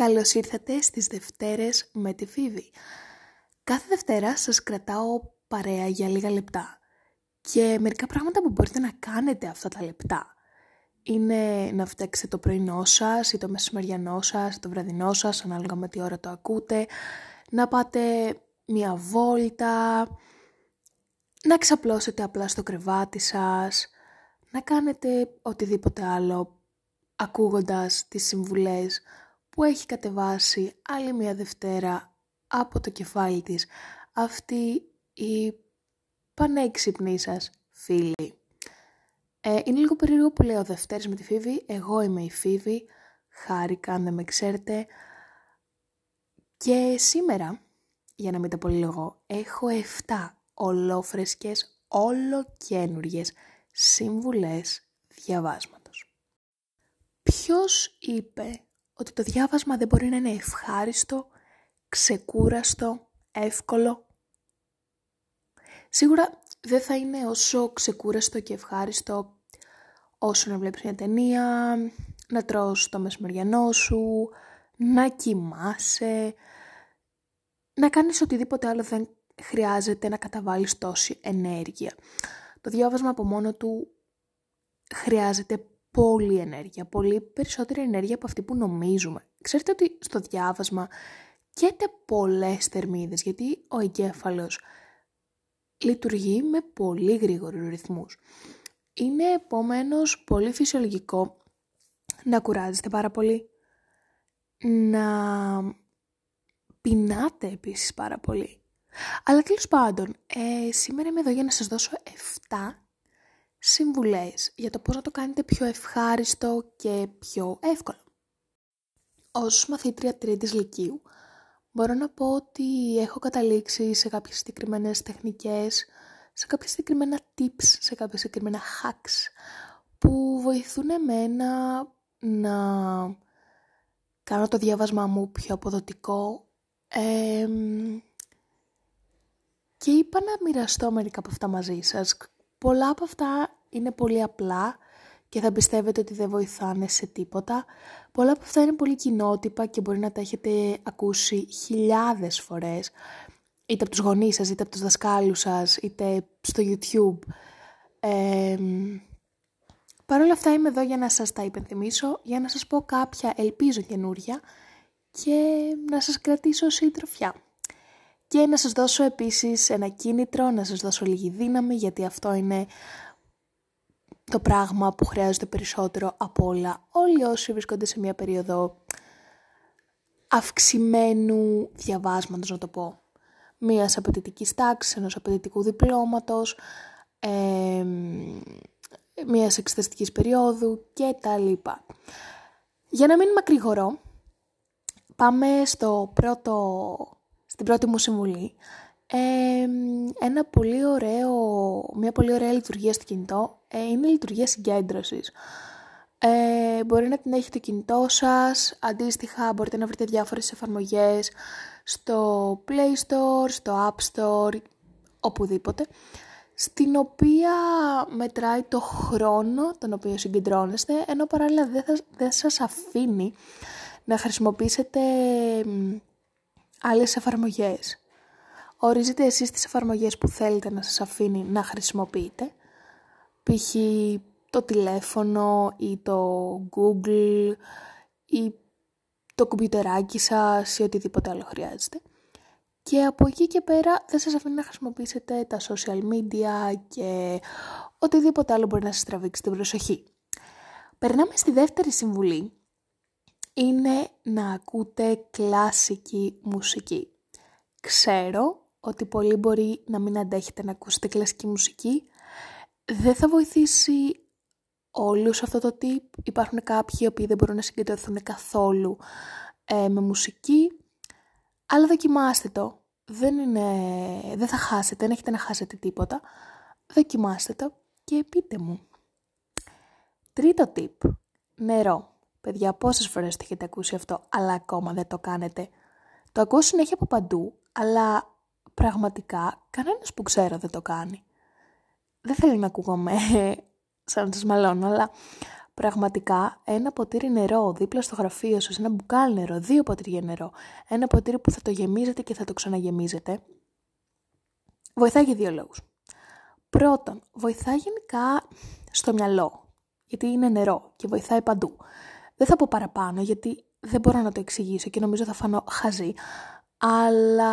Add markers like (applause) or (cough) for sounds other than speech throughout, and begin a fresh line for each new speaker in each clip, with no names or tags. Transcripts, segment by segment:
Καλώς ήρθατε στις Δευτέρες με τη Φίβη. Κάθε Δευτέρα σας κρατάω παρέα για λίγα λεπτά. Και μερικά πράγματα που μπορείτε να κάνετε αυτά τα λεπτά. Είναι να φτιάξετε το πρωινό σας ή το μεσημεριανό σας, το βραδινό σας, ανάλογα με τι ώρα το ακούτε. Να πάτε μια βόλτα, να ξαπλώσετε απλά στο κρεβάτι σας, να κάνετε οτιδήποτε άλλο ακούγοντας τις συμβουλές που έχει κατεβάσει άλλη μια Δευτέρα από το κεφάλι της αυτή η πανέξυπνη σας φίλη. Ε, είναι λίγο περίεργο που λέω Δευτέρες με τη Φίβη, εγώ είμαι η Φίβη, χάρηκα αν δεν με ξέρετε. Και σήμερα, για να μην τα πολυλογώ, έχω 7 ολόφρεσκες, όλο καινούριες συμβουλές διαβάσματος. Ποιος είπε ότι το διάβασμα δεν μπορεί να είναι ευχάριστο, ξεκούραστο, εύκολο. Σίγουρα δεν θα είναι όσο ξεκούραστο και ευχάριστο όσο να βλέπεις μια ταινία, να τρως το μεσημεριανό σου, να κοιμάσαι, να κάνεις οτιδήποτε άλλο δεν χρειάζεται να καταβάλεις τόση ενέργεια. Το διάβασμα από μόνο του χρειάζεται πολύ ενέργεια, πολύ περισσότερη ενέργεια από αυτή που νομίζουμε. Ξέρετε ότι στο διάβασμα καίτε πολλές θερμίδες, γιατί ο εγκέφαλος λειτουργεί με πολύ γρήγορους ρυθμούς. Είναι επομένως πολύ φυσιολογικό να κουράζεστε πάρα πολύ, να πεινάτε επίσης πάρα πολύ. Αλλά τέλος πάντων, ε, σήμερα είμαι εδώ για να σας δώσω 7 συμβουλές για το πώς να το κάνετε πιο ευχάριστο και πιο εύκολο. Ως μαθήτρια τρίτης λυκείου μπορώ να πω ότι έχω καταλήξει σε κάποιες συγκεκριμένες τεχνικές, σε κάποια συγκεκριμένα tips, σε κάποια συγκεκριμένα hacks που βοηθούν εμένα να κάνω το διάβασμά μου πιο αποδοτικό και είπα να μοιραστώ μερικά από αυτά μαζί σας. Πολλά από αυτά είναι πολύ απλά και θα πιστεύετε ότι δεν βοηθάνε σε τίποτα. Πολλά από αυτά είναι πολύ κοινότυπα και μπορεί να τα έχετε ακούσει χιλιάδες φορές. Είτε από τους γονείς σας, είτε από τους δασκάλους σας, είτε στο YouTube. Ε, Παρ' όλα αυτά είμαι εδώ για να σας τα υπενθυμίσω, για να σας πω κάποια ελπίζω καινούρια και να σας κρατήσω συντροφιά. Και να σας δώσω επίσης ένα κίνητρο, να σας δώσω λίγη δύναμη, γιατί αυτό είναι το πράγμα που χρειάζεται περισσότερο από όλα. Όλοι όσοι βρίσκονται σε μια περίοδο αυξημένου διαβάσματος, να το πω. Μίας απαιτητικής τάξης, ενός απαιτητικού διπλώματος, ε, μίας εξεταστικής περίοδου και τα λοιπά. Για να μην μακρηγορώ, πάμε στο πρώτο στην πρώτη μου συμβουλή, ένα πολύ ωραίο, μια πολύ ωραία λειτουργία στο κινητό ε, είναι η λειτουργία συγκέντρωσης. Ε, μπορεί να την έχει το κινητό σας, αντίστοιχα μπορείτε να βρείτε διάφορες εφαρμογές στο Play Store, στο App Store, οπουδήποτε, στην οποία μετράει το χρόνο τον οποίο συγκεντρώνεστε, ενώ παράλληλα δεν, θα, δεν σας αφήνει να χρησιμοποιήσετε άλλες εφαρμογές. Ορίζετε εσείς τις εφαρμογές που θέλετε να σας αφήνει να χρησιμοποιείτε. Π.χ. το τηλέφωνο ή το Google ή το κουμπιτεράκι σας ή οτιδήποτε άλλο χρειάζεται. Και από εκεί και πέρα δεν σας αφήνει να χρησιμοποιήσετε τα social media και οτιδήποτε άλλο μπορεί να σας τραβήξει την προσοχή. Περνάμε στη δεύτερη συμβουλή είναι να ακούτε κλασική μουσική. Ξέρω ότι πολλοί μπορεί να μην αντέχετε να ακούσετε κλασική μουσική. Δεν θα βοηθήσει όλους αυτό το tip. Υπάρχουν κάποιοι οι οποίοι δεν μπορούν να συγκεντρωθούν καθόλου ε, με μουσική. Αλλά δοκιμάστε το. Δεν, είναι, δεν θα χάσετε, δεν έχετε να χάσετε τίποτα. Δοκιμάστε το και πείτε μου. Τρίτο tip. Νερό. Παιδιά, πόσες φορές το έχετε ακούσει αυτό, αλλά ακόμα δεν το κάνετε. Το ακούω συνέχεια από παντού, αλλά πραγματικά κανένας που ξέρω δεν το κάνει. Δεν θέλω να ακούγομαι (laughs) σαν να σας μαλώνω, αλλά πραγματικά ένα ποτήρι νερό δίπλα στο γραφείο σας, ένα μπουκάλι νερό, δύο ποτήρια νερό, ένα ποτήρι που θα το γεμίζετε και θα το ξαναγεμίζετε, βοηθάει για δύο λόγους. Πρώτον, βοηθάει γενικά στο μυαλό, γιατί είναι νερό και βοηθάει παντού. Δεν θα πω παραπάνω, γιατί δεν μπορώ να το εξηγήσω και νομίζω θα φανώ χαζή, αλλά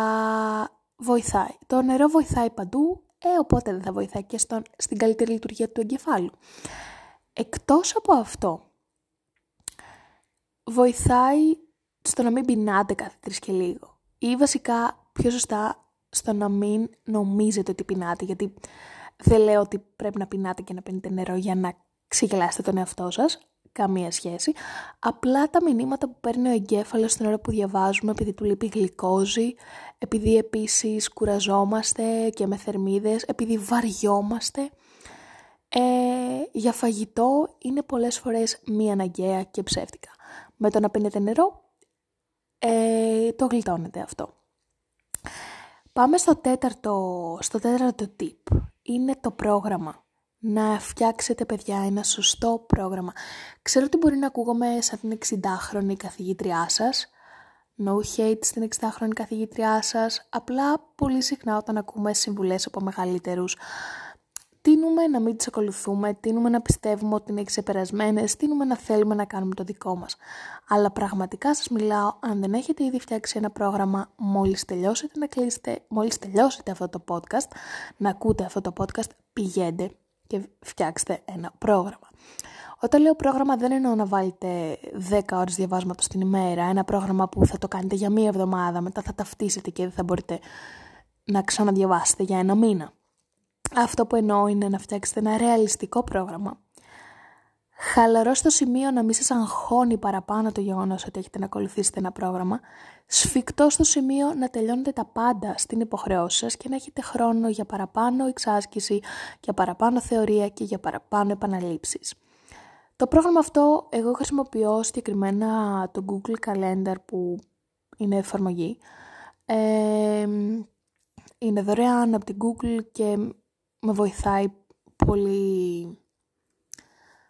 βοηθάει. Το νερό βοηθάει παντού, ε, οπότε δεν θα βοηθάει και στον, στην καλύτερη λειτουργία του εγκεφάλου. Εκτός από αυτό, βοηθάει στο να μην πεινάτε κάθε τρεις και λίγο. Ή βασικά, πιο σωστά, στο να μην νομίζετε ότι πεινάτε, γιατί δεν λέω ότι πρέπει να πεινάτε και να πίνετε νερό για να ξεγελάσετε τον εαυτό σας, καμία σχέση. Απλά τα μηνύματα που παίρνει ο εγκέφαλος στην ώρα που διαβάζουμε, επειδή του λείπει γλυκόζη, επειδή επίσης κουραζόμαστε και με θερμίδες, επειδή βαριόμαστε, ε, για φαγητό είναι πολλές φορές μη αναγκαία και ψεύτικα. Με το να πίνετε νερό, ε, το γλιτώνετε αυτό. Πάμε στο τέταρτο, στο τέταρτο tip. Είναι το πρόγραμμα. Να φτιάξετε, παιδιά, ένα σωστό πρόγραμμα. Ξέρω ότι μπορεί να ακούγομαι σαν την 60χρονη καθηγήτριά σας. No hate στην 60χρονη καθηγήτριά σας. Απλά πολύ συχνά όταν ακούμε συμβουλές από μεγαλύτερους τίνουμε να μην τις ακολουθούμε, τίνουμε να πιστεύουμε ότι είναι ξεπερασμένες, τίνουμε να θέλουμε να κάνουμε το δικό μας. Αλλά πραγματικά σας μιλάω, αν δεν έχετε ήδη φτιάξει ένα πρόγραμμα, μόλις τελειώσετε να κλείσετε, μόλις τελειώσετε αυτό το podcast, να ακούτε αυτό το podcast, πηγαίνετε και φτιάξτε ένα πρόγραμμα. Όταν λέω πρόγραμμα δεν εννοώ να βάλετε 10 ώρες διαβάσματος την ημέρα, ένα πρόγραμμα που θα το κάνετε για μία εβδομάδα, μετά θα ταυτίσετε και δεν θα μπορείτε να ξαναδιαβάσετε για ένα μήνα. Αυτό που εννοώ είναι να φτιάξετε ένα ρεαλιστικό πρόγραμμα. Χαλαρό στο σημείο να μην σας αγχώνει παραπάνω το γεγονός ότι έχετε να ακολουθήσετε ένα πρόγραμμα. Σφιχτό στο σημείο να τελειώνετε τα πάντα στην υποχρεώση σας και να έχετε χρόνο για παραπάνω εξάσκηση, για παραπάνω θεωρία και για παραπάνω επαναλήψεις. Το πρόγραμμα αυτό εγώ χρησιμοποιώ συγκεκριμένα το Google Calendar που είναι εφαρμογή. Ε, είναι δωρεάν από την Google και με βοηθάει πολύ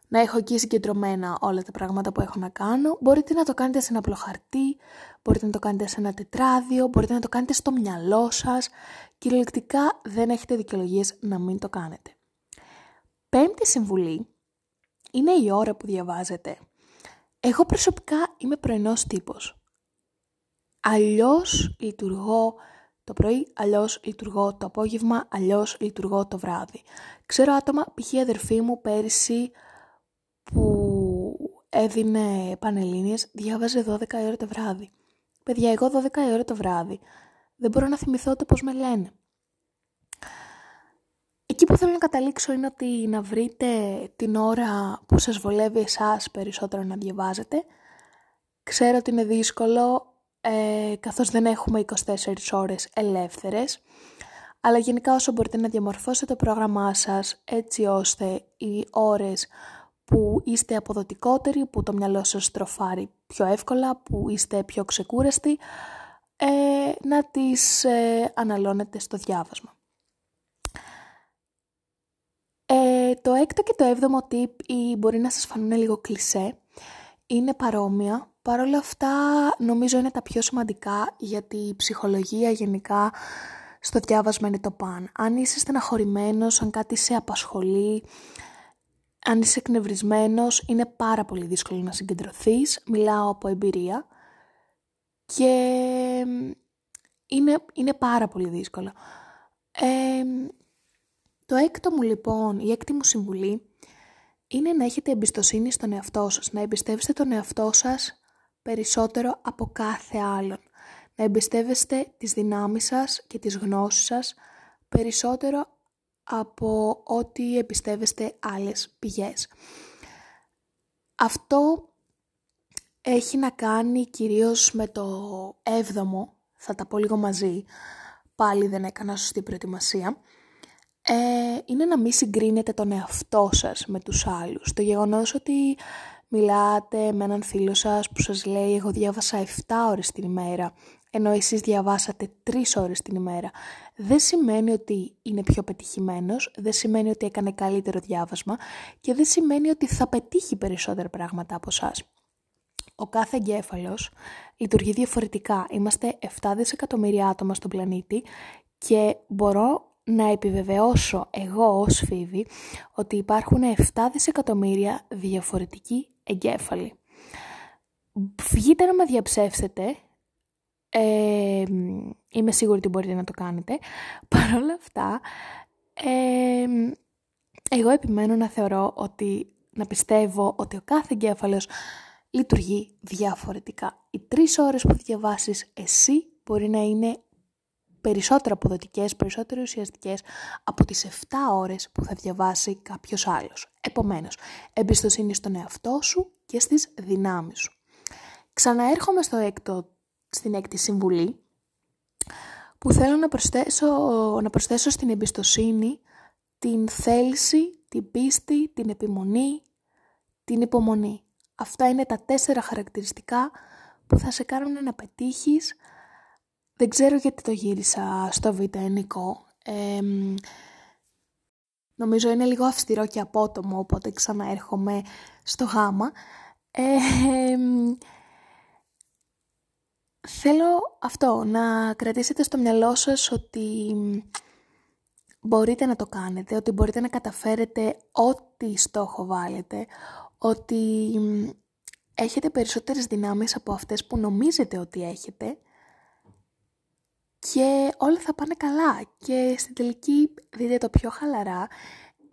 να έχω εκεί συγκεντρωμένα όλα τα πράγματα που έχω να κάνω. Μπορείτε να το κάνετε σε ένα απλό χαρτί, μπορείτε να το κάνετε σε ένα τετράδιο, μπορείτε να το κάνετε στο μυαλό σας. Κυριολεκτικά δεν έχετε δικαιολογίες να μην το κάνετε. Πέμπτη συμβουλή είναι η ώρα που διαβάζετε. Εγώ προσωπικά είμαι πρωινός τύπος. Αλλιώς λειτουργώ το πρωί, αλλιώς λειτουργώ το απόγευμα, αλλιώς λειτουργώ το βράδυ. Ξέρω άτομα, π.χ. η αδερφή μου πέρυσι που έδινε πανελλήνιες, διάβαζε 12 ώρα το βράδυ. Παιδιά, εγώ 12 ώρα το βράδυ δεν μπορώ να θυμηθώ το πώς με λένε. Εκεί που θέλω να καταλήξω είναι ότι να βρείτε την ώρα που σας βολεύει εσάς περισσότερο να διαβάζετε. Ξέρω ότι είναι δύσκολο, ε, καθώς δεν έχουμε 24 ώρες ελεύθερες. Αλλά γενικά όσο μπορείτε να διαμορφώσετε το πρόγραμμά σας έτσι ώστε οι ώρες που είστε αποδοτικότεροι, που το μυαλό σας στροφάρει πιο εύκολα, που είστε πιο ξεκούραστοι, ε, να τις ε, αναλώνετε στο διάβασμα. Ε, το έκτο και το έβδομο tip ή μπορεί να σας φανούν λίγο κλισέ, είναι παρόμοια Παρ' όλα αυτά νομίζω είναι τα πιο σημαντικά γιατί η ψυχολογία γενικά στο διάβασμα είναι το παν. Αν είσαι στεναχωρημένος, αν κάτι σε απασχολεί, αν είσαι εκνευρισμένος, είναι πάρα πολύ δύσκολο να συγκεντρωθείς. Μιλάω από εμπειρία και είναι, είναι πάρα πολύ δύσκολο. το έκτο μου λοιπόν, η έκτη μου συμβουλή είναι να έχετε εμπιστοσύνη στον εαυτό σας, να εμπιστεύεστε τον εαυτό σας περισσότερο από κάθε άλλον. Να εμπιστεύεστε τις δυνάμεις σας και τις γνώσεις σας περισσότερο από ό,τι εμπιστεύεστε άλλες πηγές. Αυτό έχει να κάνει κυρίως με το έβδομο, θα τα πω λίγο μαζί, πάλι δεν έκανα σωστή προετοιμασία, ε, είναι να μην συγκρίνετε τον εαυτό σας με τους άλλους. Το γεγονός ότι μιλάτε με έναν φίλο σας που σας λέει εγώ διάβασα 7 ώρες την ημέρα ενώ εσείς διαβάσατε 3 ώρες την ημέρα. Δεν σημαίνει ότι είναι πιο πετυχημένος, δεν σημαίνει ότι έκανε καλύτερο διάβασμα και δεν σημαίνει ότι θα πετύχει περισσότερα πράγματα από εσά. Ο κάθε εγκέφαλος λειτουργεί διαφορετικά. Είμαστε 7 δισεκατομμύρια άτομα στον πλανήτη και μπορώ να επιβεβαιώσω εγώ ως Φίβη ότι υπάρχουν 7 δισεκατομμύρια διαφορετικοί εγκέφαλοι. Βγείτε να με διαψεύσετε, ε, είμαι σίγουρη ότι μπορείτε να το κάνετε. (laughs) Παρ' όλα αυτά, εγώ επιμένω να θεωρώ ότι, να πιστεύω ότι ο κάθε εγκέφαλος λειτουργεί διαφορετικά. Οι τρεις ώρες που διαβάσεις εσύ μπορεί να είναι περισσότερο αποδοτικές, περισσότερο ουσιαστικές από τις 7 ώρες που θα διαβάσει κάποιος άλλος. Επομένως, εμπιστοσύνη στον εαυτό σου και στις δυνάμεις σου. Ξαναέρχομαι στο έκτο, στην έκτη συμβουλή, που θέλω να προσθέσω, να προσθέσω στην εμπιστοσύνη την θέληση, την πίστη, την επιμονή, την υπομονή. Αυτά είναι τα τέσσερα χαρακτηριστικά που θα σε κάνουν να πετύχεις δεν ξέρω γιατί το γύρισα στο β' ενικό. νομίζω είναι λίγο αυστηρό και απότομο, οπότε ξαναέρχομαι στο γάμα. θέλω αυτό, να κρατήσετε στο μυαλό σας ότι μπορείτε να το κάνετε, ότι μπορείτε να καταφέρετε ό,τι στόχο βάλετε, ότι έχετε περισσότερες δυνάμεις από αυτές που νομίζετε ότι έχετε και όλα θα πάνε καλά και στην τελική δείτε το πιο χαλαρά,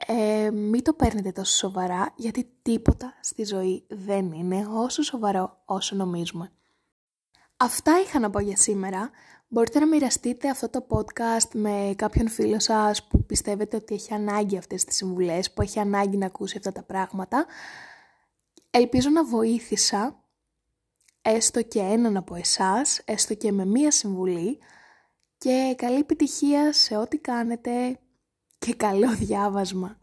ε, μην το παίρνετε τόσο σοβαρά γιατί τίποτα στη ζωή δεν είναι όσο σοβαρό όσο νομίζουμε. Αυτά είχα να πω για σήμερα. Μπορείτε να μοιραστείτε αυτό το podcast με κάποιον φίλο σας που πιστεύετε ότι έχει ανάγκη αυτές τις συμβουλές, που έχει ανάγκη να ακούσει αυτά τα πράγματα. Ελπίζω να βοήθησα έστω και έναν από εσάς, έστω και με μία συμβουλή, και καλή επιτυχία σε ό,τι κάνετε και καλό διάβασμα.